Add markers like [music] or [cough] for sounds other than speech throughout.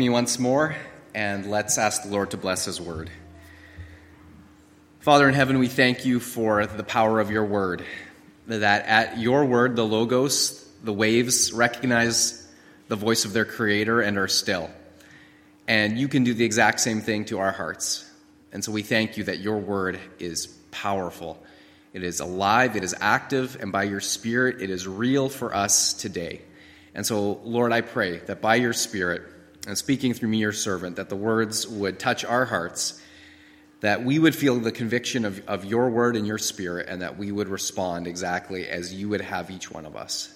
me once more, and let's ask the Lord to bless His word. Father in heaven, we thank you for the power of your word. That at your word, the Logos, the waves recognize the voice of their creator and are still. And you can do the exact same thing to our hearts. And so we thank you that your word is powerful. It is alive, it is active, and by your Spirit, it is real for us today. And so, Lord, I pray that by your Spirit, and speaking through me, your servant, that the words would touch our hearts, that we would feel the conviction of, of your word and your spirit, and that we would respond exactly as you would have each one of us.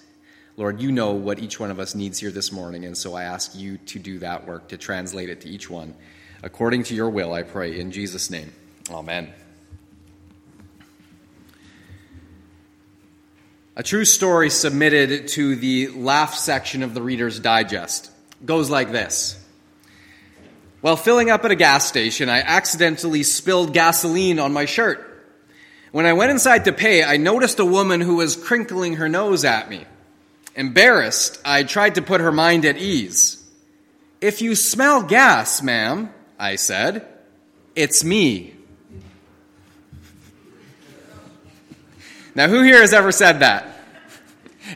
Lord, you know what each one of us needs here this morning, and so I ask you to do that work, to translate it to each one. According to your will, I pray, in Jesus' name. Amen. A true story submitted to the laugh section of the Reader's Digest goes like this. While filling up at a gas station, I accidentally spilled gasoline on my shirt. When I went inside to pay, I noticed a woman who was crinkling her nose at me. Embarrassed, I tried to put her mind at ease. If you smell gas, ma'am, I said, it's me. Now, who here has ever said that?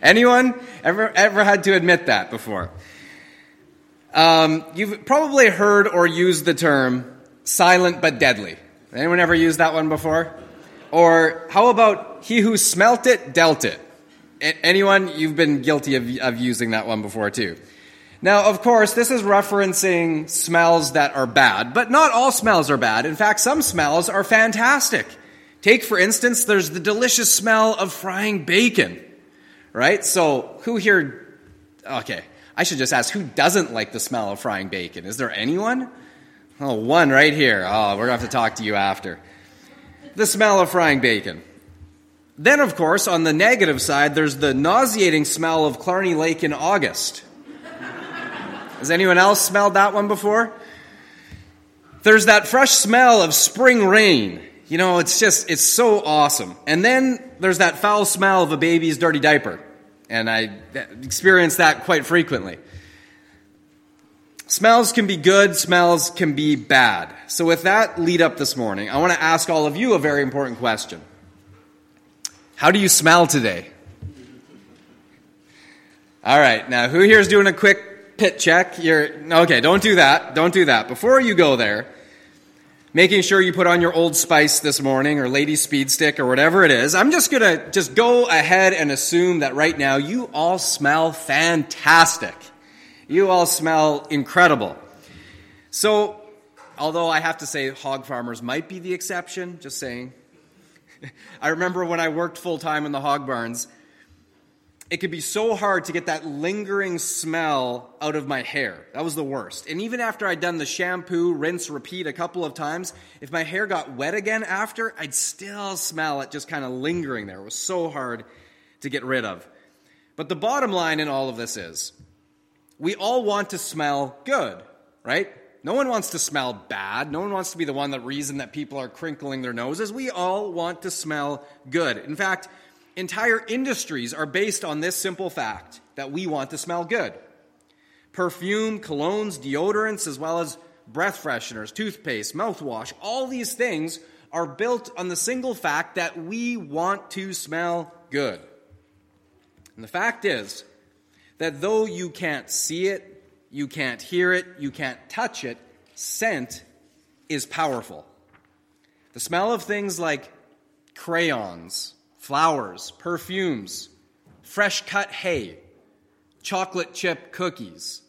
Anyone ever, ever had to admit that before? Um, you've probably heard or used the term silent but deadly. Anyone ever used that one before? Or how about he who smelt it dealt it? Anyone? You've been guilty of, of using that one before too. Now, of course, this is referencing smells that are bad, but not all smells are bad. In fact, some smells are fantastic. Take, for instance, there's the delicious smell of frying bacon, right? So, who here, okay, I should just ask who doesn't like the smell of frying bacon? Is there anyone? Oh, one right here. Oh, we're going to have to talk to you after. The smell of frying bacon. Then, of course, on the negative side, there's the nauseating smell of Killarney Lake in August. Has anyone else smelled that one before? There's that fresh smell of spring rain. You know, it's just, it's so awesome. And then there's that foul smell of a baby's dirty diaper and I experience that quite frequently. Smells can be good, smells can be bad. So, with that lead up this morning, I want to ask all of you a very important question How do you smell today? All right, now who here is doing a quick pit check? You're okay, don't do that. Don't do that. Before you go there, making sure you put on your Old Spice this morning or Lady Speed Stick or whatever it is. I'm just to just go ahead and assume that right now you all smell fantastic. You all smell incredible. So, although I have to say hog farmers might be the exception, just saying. [laughs] I remember when I worked full time in the hog barns, it could be so hard to get that lingering smell out of my hair. That was the worst. And even after I'd done the shampoo, rinse, repeat a couple of times, if my hair got wet again after, I'd still smell it just kind of lingering there. It was so hard to get rid of. But the bottom line in all of this is we all want to smell good, right? No one wants to smell bad. No one wants to be the one that reason that people are crinkling their noses. We all want to smell good. In fact, Entire industries are based on this simple fact that we want to smell good. Perfume, colognes, deodorants, as well as breath fresheners, toothpaste, mouthwash, all these things are built on the single fact that we want to smell good. And the fact is that though you can't see it, you can't hear it, you can't touch it, scent is powerful. The smell of things like crayons, flowers, perfumes, fresh cut hay, chocolate chip cookies.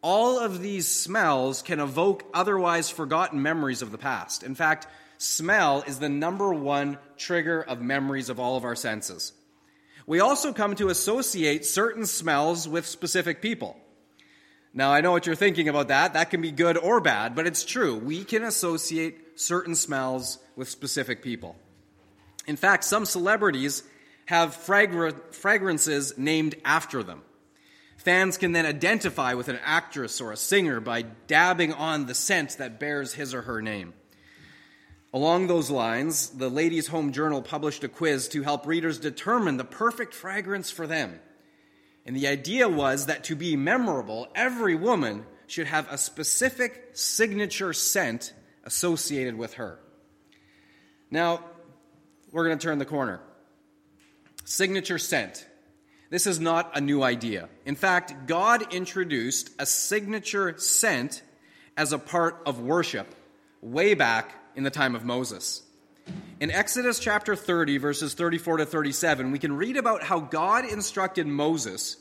All of these smells can evoke otherwise forgotten memories of the past. In fact, smell is the number one trigger of memories of all of our senses. We also come to associate certain smells with specific people. Now, I know what you're thinking about that. That can be good or bad, but it's true. We can associate certain smells with specific people. In fact, some celebrities have fragrances named after them. Fans can then identify with an actress or a singer by dabbing on the scent that bears his or her name. Along those lines, the Ladies' Home Journal published a quiz to help readers determine the perfect fragrance for them. And the idea was that to be memorable, every woman should have a specific signature scent associated with her. Now, we're going to turn the corner. Signature scent. This is not a new idea. In fact, God introduced a signature scent as a part of worship way back in the time of Moses. In Exodus chapter 30, verses 34 to 37, we can read about how God instructed Moses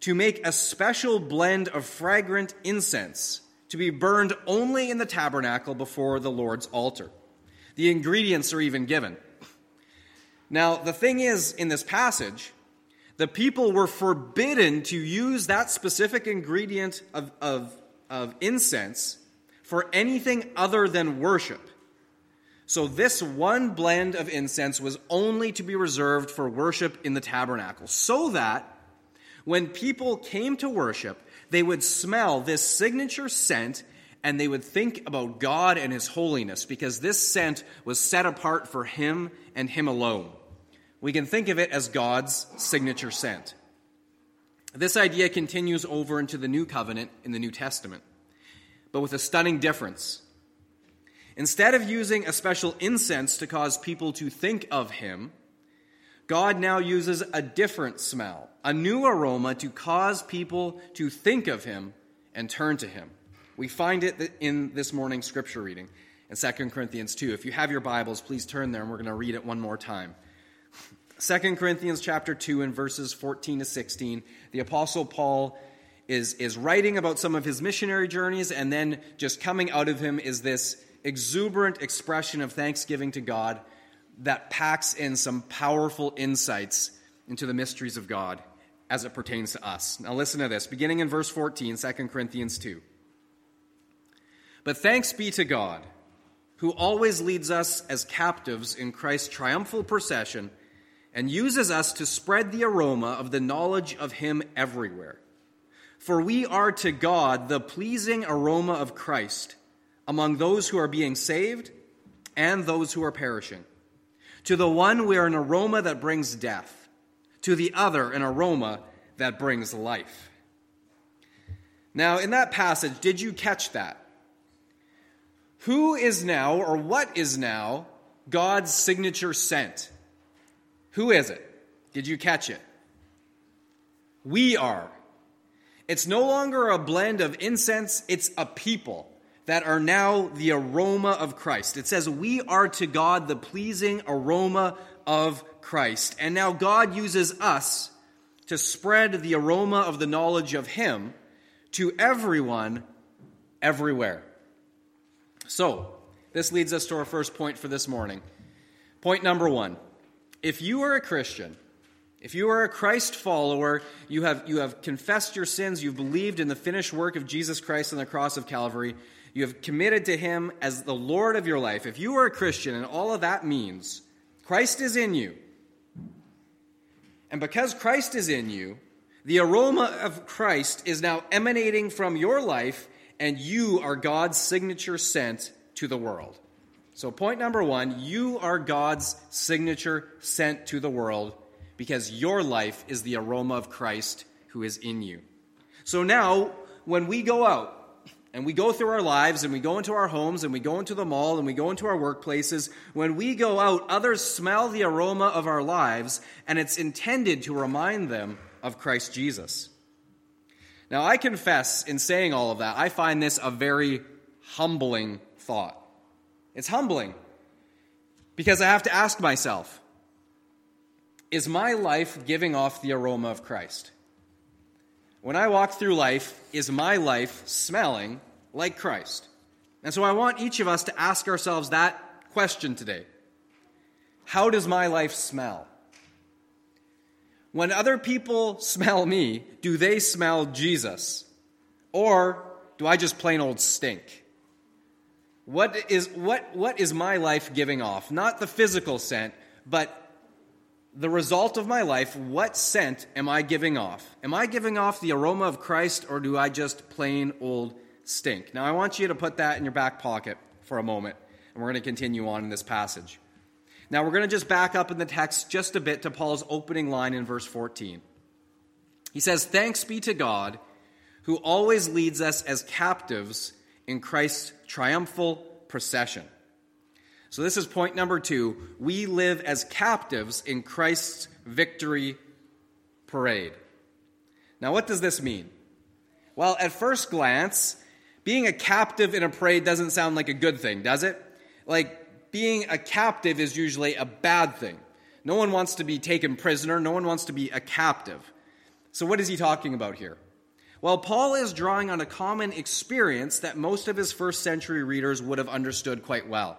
to make a special blend of fragrant incense to be burned only in the tabernacle before the Lord's altar. The ingredients are even given. Now, the thing is, in this passage, the people were forbidden to use that specific ingredient of, of, of incense for anything other than worship. So, this one blend of incense was only to be reserved for worship in the tabernacle, so that when people came to worship, they would smell this signature scent and they would think about God and His holiness because this scent was set apart for Him and Him alone. We can think of it as God's signature scent. This idea continues over into the New Covenant in the New Testament, but with a stunning difference. Instead of using a special incense to cause people to think of Him, God now uses a different smell, a new aroma to cause people to think of him and turn to him. We find it in this morning's scripture reading in 2 Corinthians 2. If you have your Bibles, please turn there and we're going to read it one more time. 2 Corinthians chapter 2 and verses 14 to 16, the apostle Paul is, is writing about some of his missionary journeys and then just coming out of him is this exuberant expression of thanksgiving to God that packs in some powerful insights into the mysteries of God as it pertains to us. Now, listen to this, beginning in verse 14, 2 Corinthians 2. But thanks be to God, who always leads us as captives in Christ's triumphal procession and uses us to spread the aroma of the knowledge of Him everywhere. For we are to God the pleasing aroma of Christ among those who are being saved and those who are perishing. To the one, we are an aroma that brings death. To the other, an aroma that brings life. Now, in that passage, did you catch that? Who is now, or what is now, God's signature scent? Who is it? Did you catch it? We are. It's no longer a blend of incense, it's a people that are now the aroma of Christ. It says, We are to God the pleasing aroma of Christ. And now God uses us to spread the aroma of the knowledge of Him to everyone, everywhere. So, this leads us to our first point for this morning. Point number one if you are a Christian, if you are a Christ follower, you have, you have confessed your sins, you've believed in the finished work of Jesus Christ on the cross of Calvary, you have committed to Him as the Lord of your life. If you are a Christian, and all of that means Christ is in you, and because Christ is in you, the aroma of Christ is now emanating from your life, and you are God's signature scent to the world. So, point number one you are God's signature scent to the world because your life is the aroma of Christ who is in you. So now, when we go out, and we go through our lives and we go into our homes and we go into the mall and we go into our workplaces, when we go out, others smell the aroma of our lives and it's intended to remind them of Christ Jesus. Now, I confess in saying all of that, I find this a very humbling thought. It's humbling because I have to ask myself is my life giving off the aroma of Christ? When I walk through life, is my life smelling like Christ? And so I want each of us to ask ourselves that question today. How does my life smell? When other people smell me, do they smell Jesus? Or do I just plain old stink? What is, what, what is my life giving off? Not the physical scent, but the result of my life, what scent am I giving off? Am I giving off the aroma of Christ or do I just plain old stink? Now, I want you to put that in your back pocket for a moment, and we're going to continue on in this passage. Now, we're going to just back up in the text just a bit to Paul's opening line in verse 14. He says, Thanks be to God who always leads us as captives in Christ's triumphal procession. So, this is point number two. We live as captives in Christ's victory parade. Now, what does this mean? Well, at first glance, being a captive in a parade doesn't sound like a good thing, does it? Like, being a captive is usually a bad thing. No one wants to be taken prisoner, no one wants to be a captive. So, what is he talking about here? Well, Paul is drawing on a common experience that most of his first century readers would have understood quite well.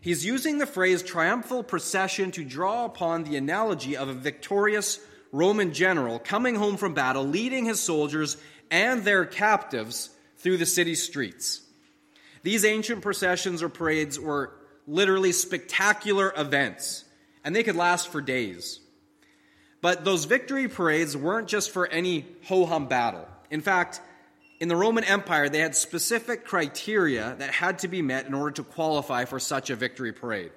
He's using the phrase triumphal procession to draw upon the analogy of a victorious Roman general coming home from battle, leading his soldiers and their captives through the city streets. These ancient processions or parades were literally spectacular events, and they could last for days. But those victory parades weren't just for any ho hum battle. In fact, in the Roman Empire, they had specific criteria that had to be met in order to qualify for such a victory parade.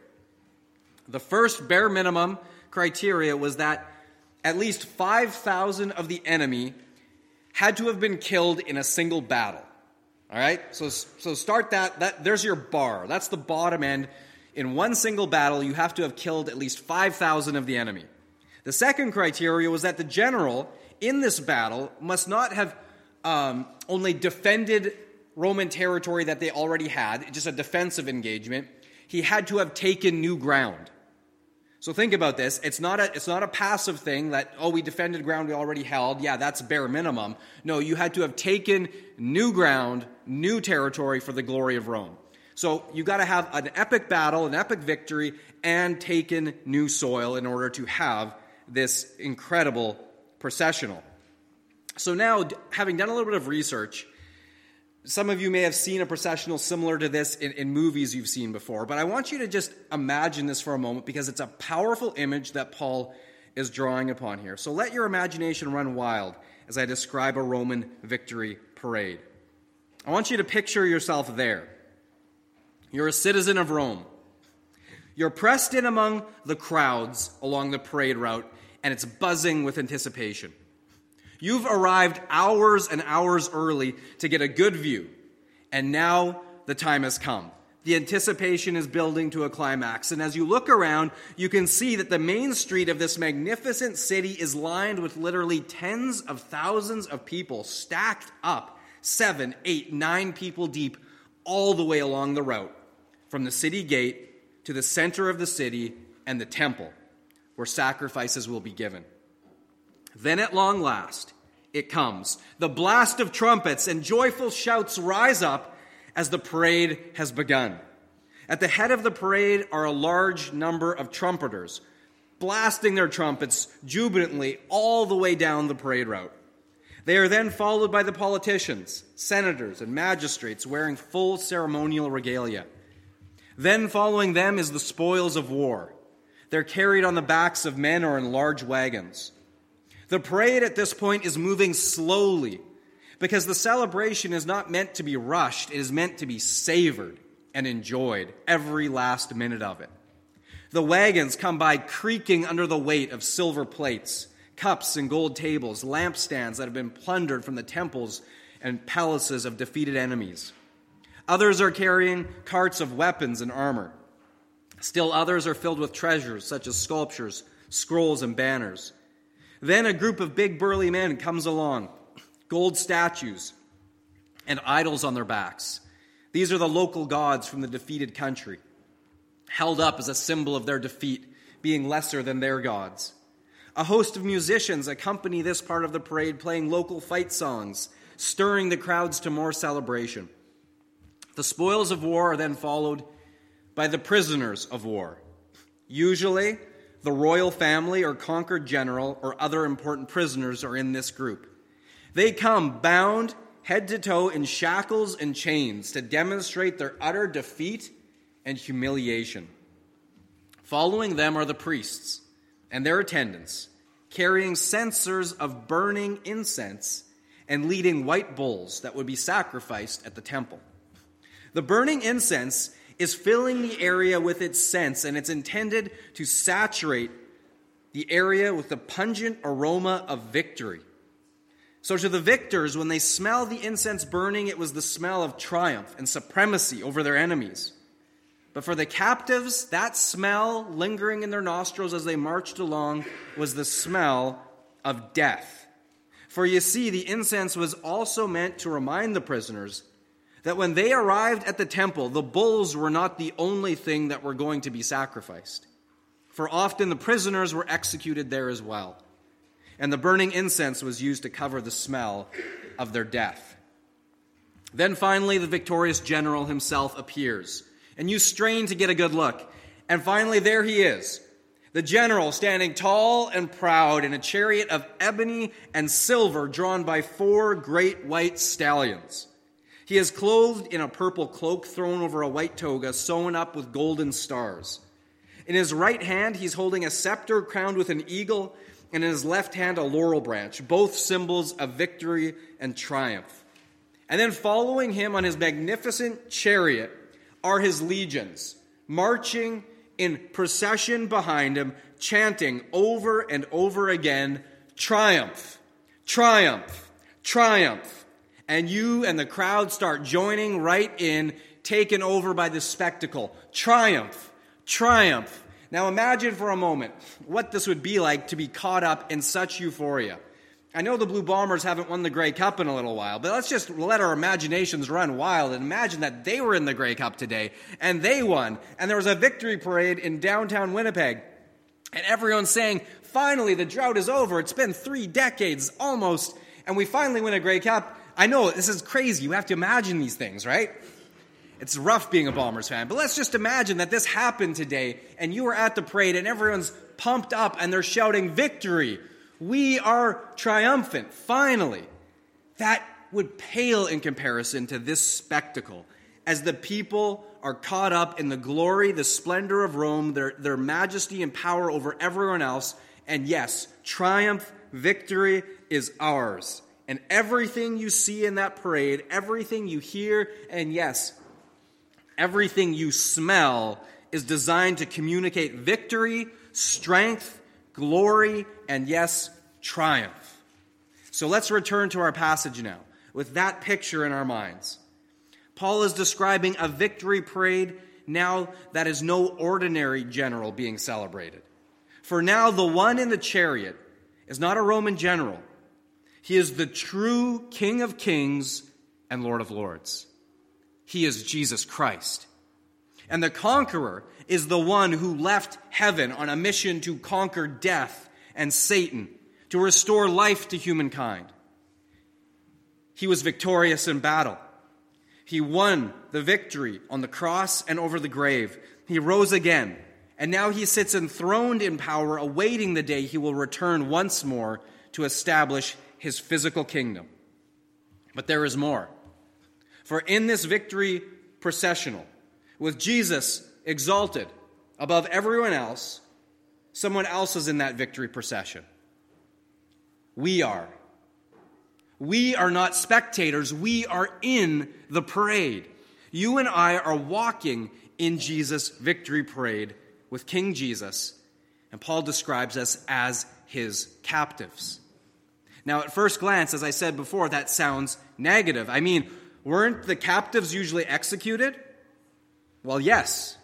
The first bare minimum criteria was that at least 5,000 of the enemy had to have been killed in a single battle. All right? So, so start that, that. There's your bar. That's the bottom end. In one single battle, you have to have killed at least 5,000 of the enemy. The second criteria was that the general in this battle must not have um, only defended Roman territory that they already had, just a defensive engagement. He had to have taken new ground. So think about this. It's not a, it's not a passive thing that, oh, we defended ground we already held. Yeah, that's bare minimum. No, you had to have taken new ground, new territory for the glory of Rome. So you got to have an epic battle, an epic victory, and taken new soil in order to have this incredible processional. So now, having done a little bit of research, some of you may have seen a processional similar to this in, in, movies you've seen before, but I want you to just imagine this for a moment because it's a powerful image that Paul is drawing upon here. So let your imagination run wild as I describe a Roman victory parade. I want you to picture yourself there. You're a citizen of Rome. You're pressed in among the crowds along the parade route, and it's buzzing with anticipation. You've arrived hours and hours early to get a good view, and now the time has come. The anticipation is building to a climax, and as you look around, you can see that the main street of this magnificent city is lined with literally tens of thousands of people stacked up, seven, eight, nine people deep, all the way along the route, from the city gate to the center of the city and the temple, where sacrifices will be given. Then at long last, it comes. The blast of trumpets and joyful shouts rise up as the parade has begun. At the head of the parade are a large number of trumpeters, blasting their trumpets jubilantly all the way down the parade route. They are then followed by the politicians, senators, and magistrates wearing full ceremonial regalia. Then following them is the spoils of war. They're carried on the backs of men or in large wagons. The parade at this point is moving slowly because the celebration is not meant to be rushed, it is meant to be savored and enjoyed every last minute of it. The wagons come by creaking under the weight of silver plates, cups and gold tables, lampstands that have been plundered from the temples and palaces of defeated enemies. Others are carrying carts of weapons and armor. Still others are filled with treasures such as sculptures, scrolls, and banners. Then a group of big burly men comes along, gold statues and idols on their backs. These are the local gods from the defeated country, held up as a symbol of their defeat, being lesser than their gods. A host of musicians accompany this part of the parade, playing local fight songs, stirring the crowds to more celebration. The spoils of war are then followed by the prisoners of war. Usually, the royal family or conquered general or other important prisoners are in this group. They come bound head to toe in shackles and chains to demonstrate their utter defeat and humiliation. Following them are the priests and their attendants, carrying censers of burning incense and leading white bulls that would be sacrificed at the temple. The burning incense is filling the area with its scents, and it's intended to saturate the area with the pungent aroma of victory. So, to the victors, when they smell the incense burning, it was the smell of triumph and supremacy over their enemies. But for the captives, that smell lingering in their nostrils as they marched along was the smell of death. For you see, the incense was also meant to remind the prisoners that when they arrived at the temple, the bulls were not the only thing that were going to be sacrificed. For often the prisoners were executed there as well and the burning incense was used to cover the smell of their death. Then finally, the victorious general himself appears, and you strain to get a good look. And finally, there he is, the general standing tall and proud in a chariot of ebony and silver drawn by four great white stallions. He is clothed in a purple cloak thrown over a white toga sewn up with golden stars. In his right hand, he's holding a scepter crowned with an eagle and in his left hand a laurel branch, both symbols of victory and triumph. And then following him on his magnificent chariot are his legions, marching in procession behind him, chanting over and over again, Triumph, triumph, triumph. And you and the crowd start joining right in, taken over by the spectacle. Triumph, triumph, now imagine for a moment what this would be like to be caught up in such euphoria. I know the Blue Bombers haven't won the Grey Cup in a little while, but let's just let our imaginations run wild and imagine that they were in the Grey Cup today and they won. And there was a victory parade in downtown Winnipeg. And everyone's saying, finally, the drought is over. It's been three decades almost, and we finally win a Grey Cup. I know this is crazy. You have to imagine these things, right? It's rough being a Bombers fan, but let's just imagine that this happened today and you were at the parade and everyone's pumped up and they're shouting victory. We are triumphant, finally. That would pale in comparison to this spectacle as the people are caught up in the glory, the splendor of Rome, their, their majesty and power over everyone else. And yes, triumph, victory is ours. And everything you see in that parade, everything you hear, and yes, Everything you smell is designed to communicate victory, strength, glory, and yes, triumph. So let's return to our passage now with that picture in our minds. Paul is describing a victory parade now that is no ordinary general being celebrated. For now, the one in the chariot is not a Roman general, he is the true King of kings and Lord of lords. He is Jesus Christ. And the conqueror is the one who left heaven on a mission to conquer death and Satan, to restore life to humankind. He was victorious in battle. He won the victory on the cross and over the grave. He rose again, and now he sits enthroned in power, awaiting the day he will return once more to establish his physical kingdom. But there is more. For in this victory processional, with Jesus exalted above everyone else, someone else is in that victory procession. We are. We are not spectators, we are in the parade. You and I are walking in Jesus' victory parade with King Jesus, and Paul describes us as his captives. Now, at first glance, as I said before, that sounds negative. I mean, Weren't the captives usually executed? Well, yes.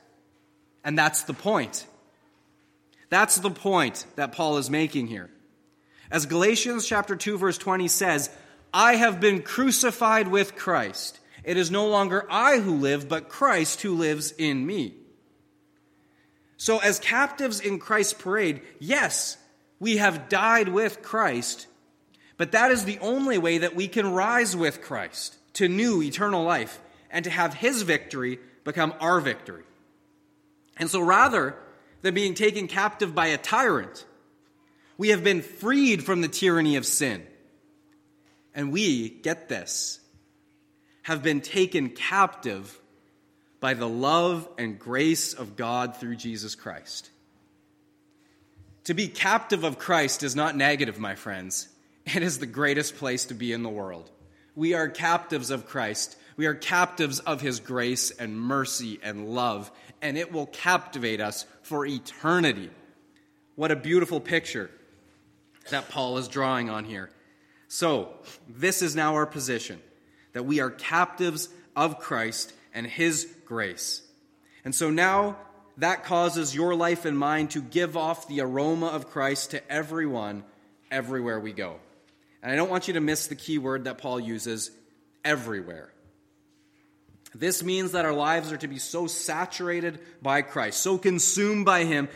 And that's the point. That's the point that Paul is making here. As Galatians chapter 2 verse 20 says, I have been crucified with Christ. It is no longer I who live, but Christ who lives in me. So as captives in Christ's parade, yes, we have died with Christ, but that is the only way that we can rise with Christ to new eternal life and to have his victory become our victory. And so rather than being taken captive by a tyrant, we have been freed from the tyranny of sin. And we, get this, have been taken captive by the love and grace of God through Jesus Christ. To be captive of Christ is not negative, my friends. It is the greatest place to be in the world. We are captives of Christ. We are captives of his grace and mercy and love, and it will captivate us for eternity. What a beautiful picture that Paul is drawing on here. So, this is now our position that we are captives of Christ and His grace. And so now that causes your life and mine to give off the aroma of Christ to everyone, everywhere we go. And I don't want you to miss the key word that Paul uses everywhere. This means that our lives are to be so saturated by Christ, so consumed by Him,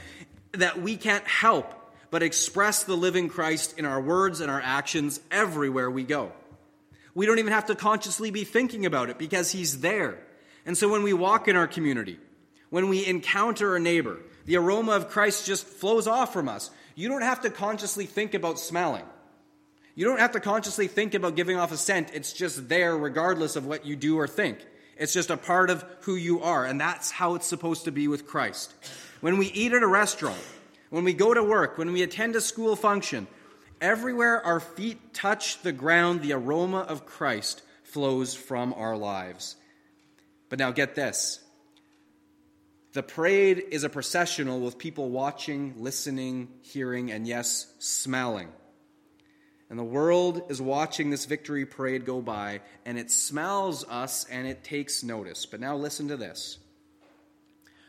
that we can't help but express the living Christ in our words and our actions everywhere we go. We don't even have to consciously be thinking about it because He's there. And so when we walk in our community, when we encounter a neighbor, the aroma of Christ just flows off from us. You don't have to consciously think about smelling. You don't have to consciously think about giving off a scent. It's just there regardless of what you do or think. It's just a part of who you are, and that's how it's supposed to be with Christ. When we eat at a restaurant, when we go to work, when we attend a school function, everywhere our feet touch the ground, the aroma of Christ flows from our lives. But now get this the parade is a processional with people watching, listening, hearing, and yes, smelling. And the world is watching this victory parade go by, and it smells us and it takes notice. But now listen to this.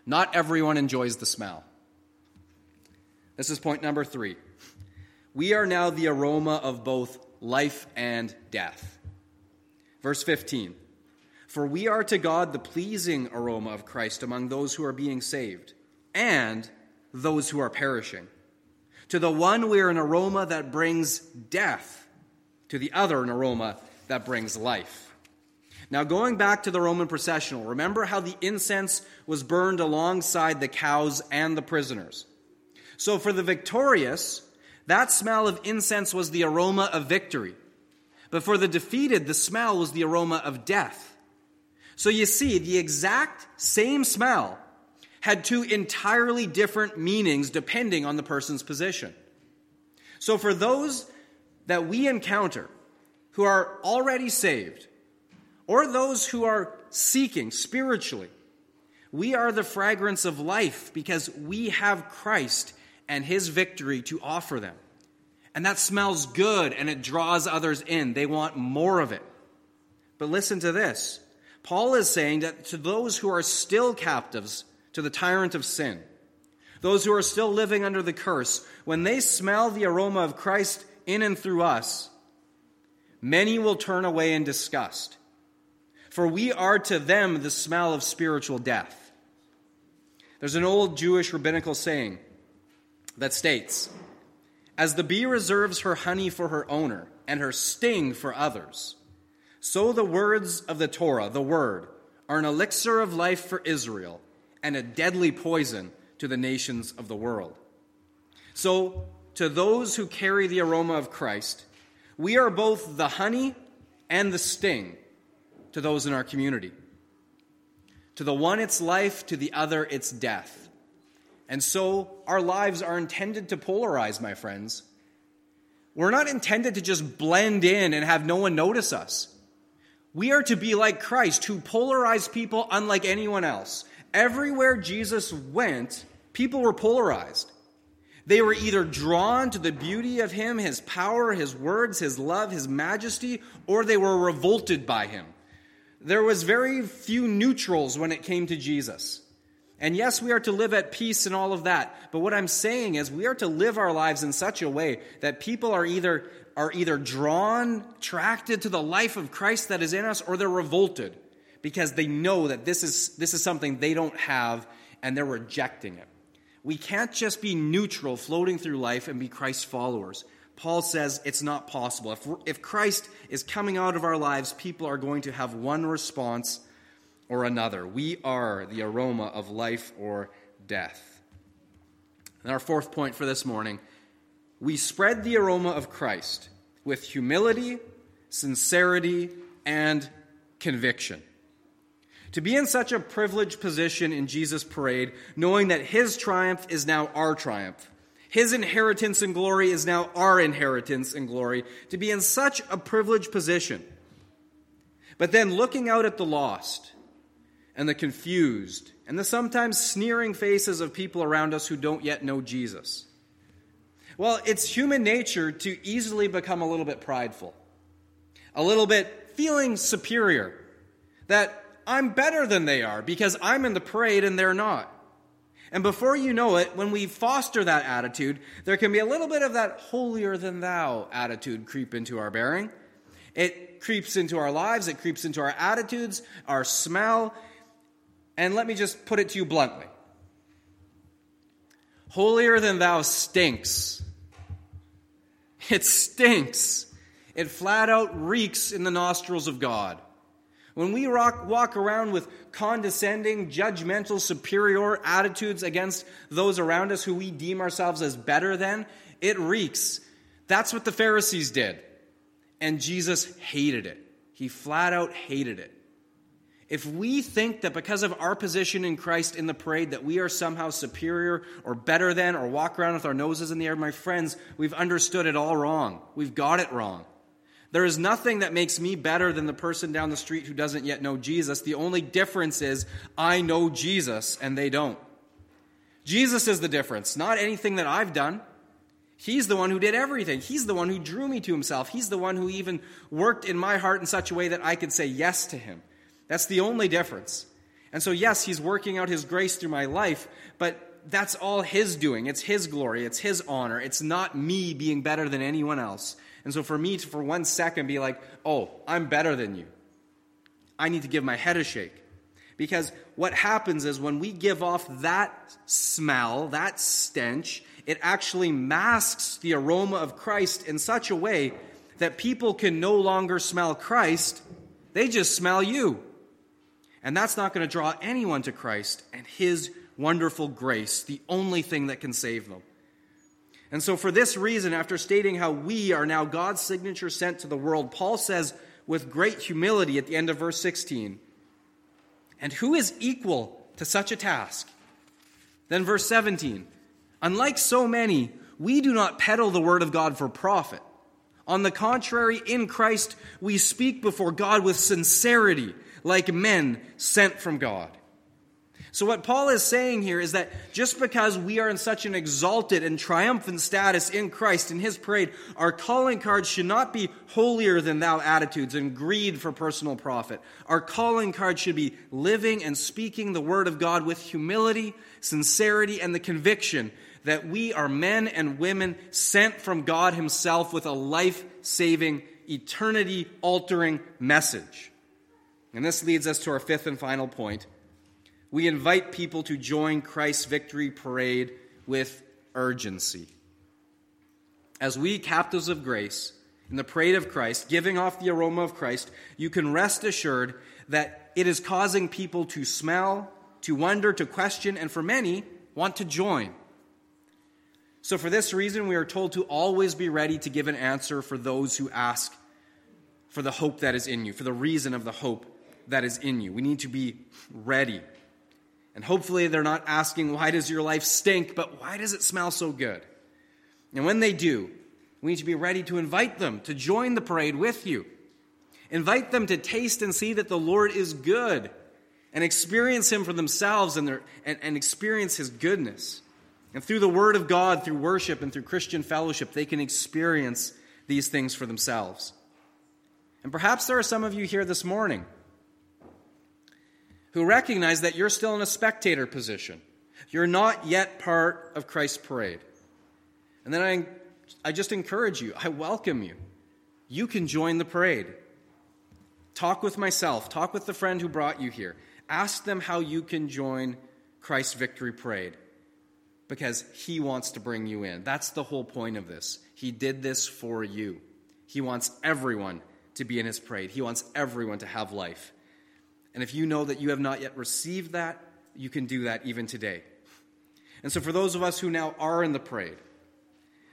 Not everyone enjoys the smell. This is point number three. We are now the aroma of both life and death. Verse 15 For we are to God the pleasing aroma of Christ among those who are being saved and those who are perishing. To the one, we are an aroma that brings death. To the other, an aroma that brings life. Now, going back to the Roman processional, remember how the incense was burned alongside the cows and the prisoners. So, for the victorious, that smell of incense was the aroma of victory. But for the defeated, the smell was the aroma of death. So, you see, the exact same smell had two entirely different meanings depending on the person's position. So, for those that we encounter who are already saved, or those who are seeking spiritually, we are the fragrance of life because we have Christ and his victory to offer them. And that smells good and it draws others in. They want more of it. But listen to this Paul is saying that to those who are still captives, to the tyrant of sin. Those who are still living under the curse, when they smell the aroma of Christ in and through us, many will turn away in disgust. For we are to them the smell of spiritual death. There's an old Jewish rabbinical saying that states As the bee reserves her honey for her owner and her sting for others, so the words of the Torah, the Word, are an elixir of life for Israel and a deadly poison to the nations of the world. So, to those who carry the aroma of Christ, we are both the honey and the sting to those in our community. To the one, it's life, to the other, it's death. And so, our lives are intended to polarize, my friends. We're not intended to just blend in and have no one notice us. We are to be like Christ, who polarized people unlike anyone else. Everywhere Jesus went, people were polarized. They were either drawn to the beauty of him, his power, his words, his love, his majesty, or they were revolted by him. There was very few neutrals when it came to Jesus. And yes, we are to live at peace and all of that. But what I'm saying is we are to live our lives in such a way that people are either are either drawn, attracted to the life of Christ that is in us, or they're revolted because they know that this is, this is something they don't have and they're rejecting it. We can't just be neutral, floating through life, and be Christ's followers. Paul says it's not possible. If, if Christ is coming out of our lives, people are going to have one response or another. We are the aroma of life or death. And our fourth point for this morning we spread the aroma of Christ with humility, sincerity, and conviction. To be in such a privileged position in Jesus' parade, knowing that his triumph is now our triumph, his inheritance and glory is now our inheritance and glory, to be in such a privileged position. But then looking out at the lost and the confused and the sometimes sneering faces of people around us who don't yet know Jesus. Well, it's human nature to easily become a little bit prideful, a little bit feeling superior, that I'm better than they are because I'm in the parade and they're not. And before you know it, when we foster that attitude, there can be a little bit of that holier than thou attitude creep into our bearing. It creeps into our lives, it creeps into our attitudes, our smell. And let me just put it to you bluntly holier than thou stinks. It stinks. It flat out reeks in the nostrils of God. When we rock, walk around with condescending, judgmental, superior attitudes against those around us who we deem ourselves as better than, it reeks. That's what the Pharisees did. And Jesus hated it. He flat out hated it. If we think that because of our position in Christ in the parade that we are somehow superior or better than or walk around with our noses in the air, my friends, we've understood it all wrong. We've got it wrong. There is nothing that makes me better than the person down the street who doesn't yet know Jesus. The only difference is I know Jesus and they don't. Jesus is the difference, not anything that I've done. He's the one who did everything. He's the one who drew me to himself. He's the one who even worked in my heart in such a way that I could say yes to him. That's the only difference. And so, yes, he's working out his grace through my life, but that's all his doing. It's his glory. It's his honor. It's not me being better than anyone else. And so for me to, for one second, be like, oh, I'm better than you, I need to give my head a shake. Because what happens is when we give off that smell, that stench, it actually masks the aroma of Christ in such a way that people can no longer smell Christ, they just smell you. And that's not going to draw anyone to Christ and His wonderful grace, the only thing that can save them. And so, for this reason, after stating how we are now God's signature scent to the world, Paul says with great humility at the end of verse 16, And who is equal to such a task? Then, verse 17, Unlike so many, we do not peddle the word of God for profit. On the contrary, in Christ, we speak before God with sincerity, like men sent from God. So, what Paul is saying here is that just because we are in such an exalted and triumphant status in Christ, in his parade, our calling cards should not be holier than thou attitudes and greed for personal profit. Our calling card should be living and speaking the word of God with humility, sincerity, and the conviction that we are men and women sent from God himself with a life saving, eternity altering message. And this leads us to our fifth and final point we invite people to join Christ's victory parade with urgency. As we, captives of grace, in the parade of Christ, giving off the aroma of Christ, you can rest assured that it is causing people to smell, to wonder, to question, and for many, want to join. So, for this reason, we are told to always be ready to give an answer for those who ask for the hope that is in you, for the reason of the hope that is in you. We need to be ready. And hopefully they're not asking, why does your life stink, but why does it smell so good? And when they do, we need to be ready to invite them to join the parade with you. Invite them to taste and see that the Lord is good and experience Him for themselves and, their, and, and experience His goodness. And through the Word of God, through worship, and through Christian fellowship, they can experience these things for themselves. And perhaps there are some of you here this morning who recognize that you're still in a spectator position. You're not yet part of Christ's parade. And then I, I just encourage you, I welcome you. You can join the parade. Talk with myself, talk with the friend who brought you here. Ask them how you can join Christ's victory parade because he wants to bring you in. That's the whole point of this. He did this for you. He wants everyone to be in his parade, he wants everyone to have life. And if you know that you have not yet received that, you can do that even today. And so, for those of us who now are in the parade,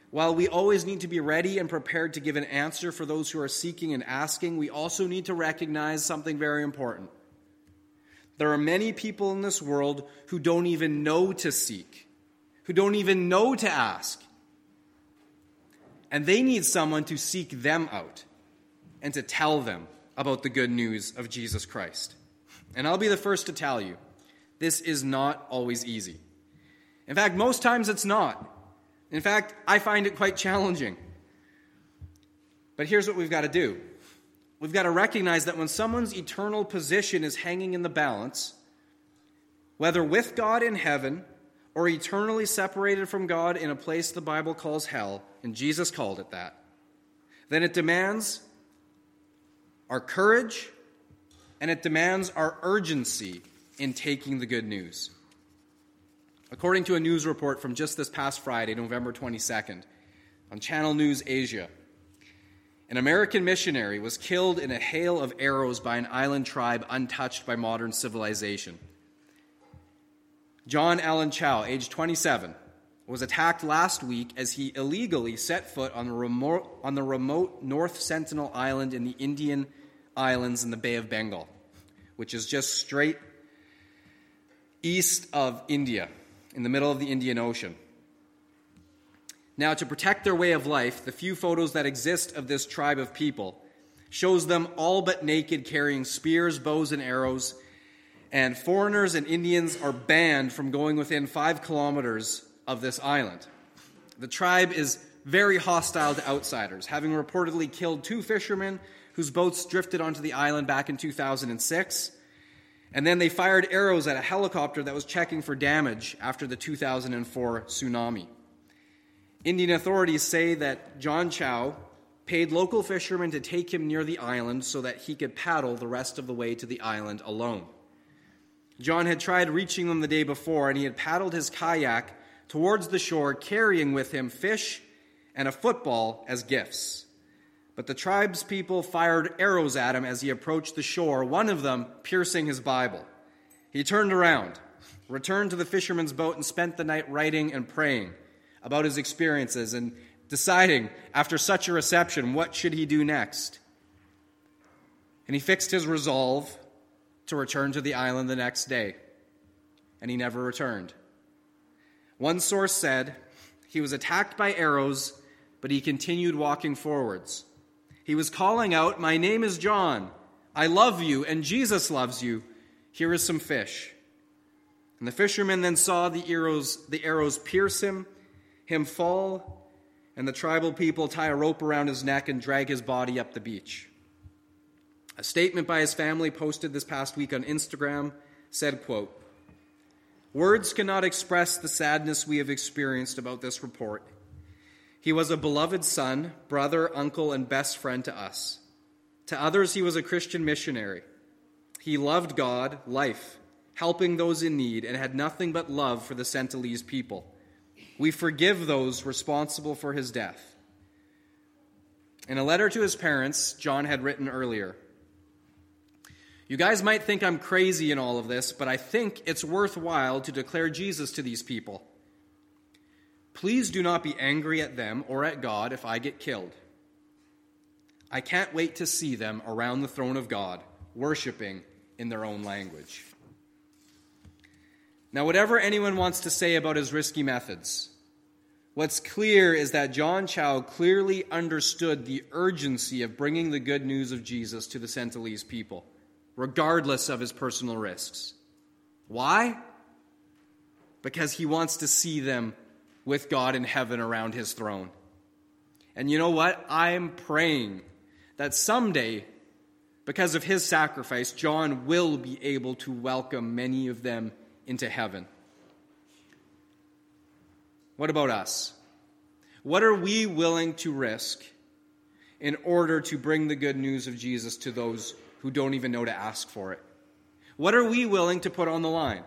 while we always need to be ready and prepared to give an answer for those who are seeking and asking, we also need to recognize something very important. There are many people in this world who don't even know to seek, who don't even know to ask. And they need someone to seek them out and to tell them about the good news of Jesus Christ. And I'll be the first to tell you, this is not always easy. In fact, most times it's not. In fact, I find it quite challenging. But here's what we've got to do we've got to recognize that when someone's eternal position is hanging in the balance, whether with God in heaven or eternally separated from God in a place the Bible calls hell, and Jesus called it that, then it demands our courage and it demands our urgency in taking the good news. According to a news report from just this past Friday, November 22nd, on Channel News Asia, an American missionary was killed in a hail of arrows by an island tribe untouched by modern civilization. John Allen Chau, age 27, was attacked last week as he illegally set foot on the remote, on the remote North Sentinel Island in the Indian Islands in the Bay of Bengal, which is just straight east of India in the middle of the Indian Ocean. Now, to protect their way of life, the few photos that exist of this tribe of people shows them all but naked carrying spears, bows, and arrows, and foreigners and Indians are banned from going within five kilometers of this island. The tribe is very hostile to outsiders, having reportedly killed two fishermen whose boats drifted onto the island back in 2006 and then they fired arrows at a helicopter that was checking for damage after the 2004 tsunami. Indian authorities say that John Chau paid local fishermen to take him near the island so that he could paddle the rest of the way to the island alone. John had tried reaching them the day before, and he had paddled his kayak towards the shore, carrying with him fish and a football as gifts. But the tribe's people fired arrows at him as he approached the shore, one of them piercing his Bible. He turned around, returned to the fisherman's boat, and spent the night writing and praying about his experiences and deciding, after such a reception, what should he do next. And he fixed his resolve to return to the island the next day, and he never returned. One source said he was attacked by arrows, but he continued walking forwards. He was calling out, My name is John. I love you, and Jesus loves you. Here is some fish. And the fishermen then saw the arrows, the arrows pierce him, him fall, and the tribal people tie a rope around his neck and drag his body up the beach. A statement by his family posted this past week on Instagram said, quote, Words cannot express the sadness we have experienced about this report. He was a beloved son, brother, uncle, and best friend to us. To others, he was a Christian missionary. He loved God, life, helping those in need, and had nothing but love for the Sentinelese people. We forgive those responsible for his death. In a letter to his parents, John had written earlier You guys might think I'm crazy in all of this, but I think it's worthwhile to declare Jesus to these people. Please do not be angry at them or at God if I get killed. I can't wait to see them around the throne of God, worshiping in their own language. Now, whatever anyone wants to say about his risky methods, what's clear is that John Chau clearly understood the urgency of bringing the good news of Jesus to the Sentinelese people, regardless of his personal risks. Why? Because he wants to see them with God in heaven around his throne. And you know what? I'm praying that someday, because of his sacrifice, John will be able to welcome many of them into heaven. What about us? What are we willing to risk in order to bring the good news of Jesus to those who don't even know to ask for it? What are we willing to put on the line?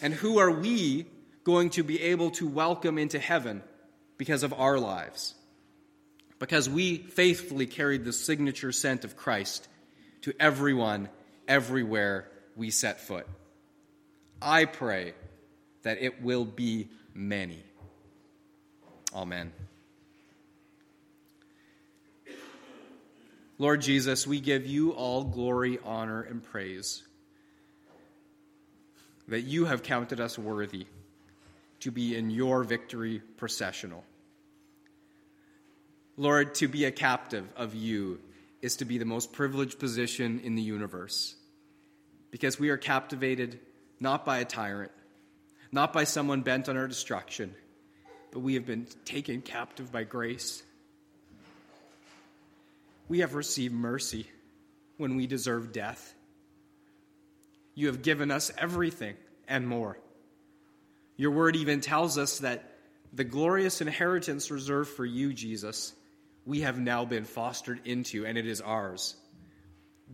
And who are we going to be able to welcome into heaven because of our lives. Because we faithfully carried the signature scent of Christ to everyone, everywhere we set foot. I pray that it will be many. Amen. Lord Jesus, we give you all glory, honor, and praise that you have counted us worthy to be in your victory processional. Lord, to be a captive of you is to be the most privileged position in the universe because we are captivated not by a tyrant, not by someone bent on our destruction, but we have been taken captive by grace. We have received mercy when we deserve death. You have given us everything and more. Your word even tells us that the glorious inheritance reserved for you, Jesus, we have now been fostered into, and it is ours.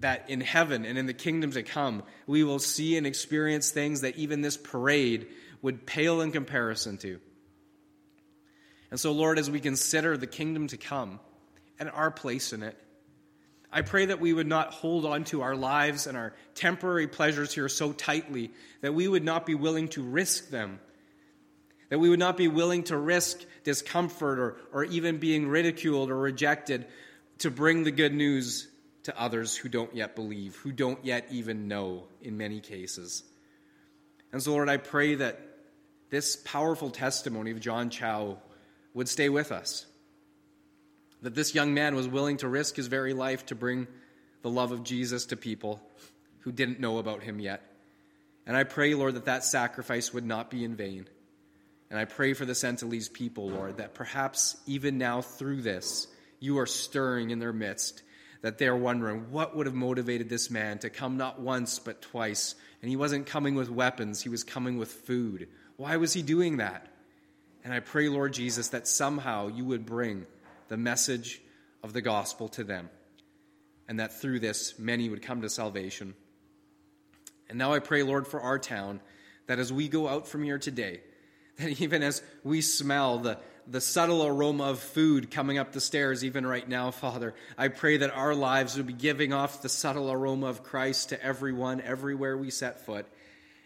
That in heaven and in the kingdom to come, we will see and experience things that even this parade would pale in comparison to. And so, Lord, as we consider the kingdom to come and our place in it, I pray that we would not hold on to our lives and our temporary pleasures here so tightly that we would not be willing to risk them that we would not be willing to risk discomfort or, or even being ridiculed or rejected to bring the good news to others who don't yet believe, who don't yet even know in many cases. And so, Lord, I pray that this powerful testimony of John Chau would stay with us. That this young man was willing to risk his very life to bring the love of Jesus to people who didn't know about him yet. And I pray, Lord, that that sacrifice would not be in vain. And I pray for the Sentinelese people, Lord, that perhaps even now through this, you are stirring in their midst, that they're wondering what would have motivated this man to come not once but twice. And he wasn't coming with weapons, he was coming with food. Why was he doing that? And I pray, Lord Jesus, that somehow you would bring the message of the gospel to them, and that through this many would come to salvation. And now I pray, Lord, for our town, that as we go out from here today, that even as we smell the, the subtle aroma of food coming up the stairs, even right now, Father, I pray that our lives would be giving off the subtle aroma of Christ to everyone, everywhere we set foot,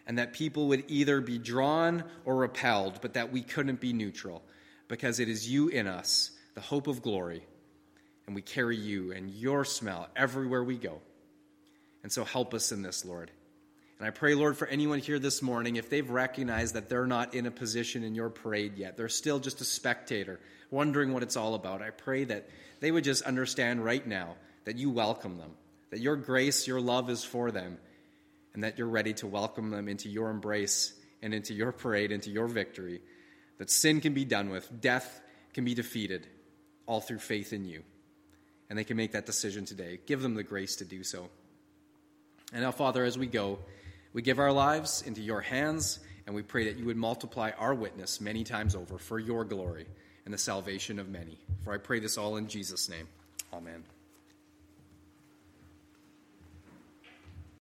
and that people would either be drawn or repelled, but that we couldn't be neutral, because it is you in us, the hope of glory, and we carry you and your smell everywhere we go. And so help us in this, Lord. And I pray, Lord, for anyone here this morning, if they've recognized that they're not in a position in your parade yet, they're still just a spectator, wondering what it's all about, I pray that they would just understand right now that you welcome them, that your grace, your love is for them, and that you're ready to welcome them into your embrace and into your parade, into your victory, that sin can be done with, death can be defeated, all through faith in you. And they can make that decision today. Give them the grace to do so. And now, Father, as we go, we give our lives into your hands, and we pray that you would multiply our witness many times over for your glory and the salvation of many. For I pray this all in Jesus' name. Amen.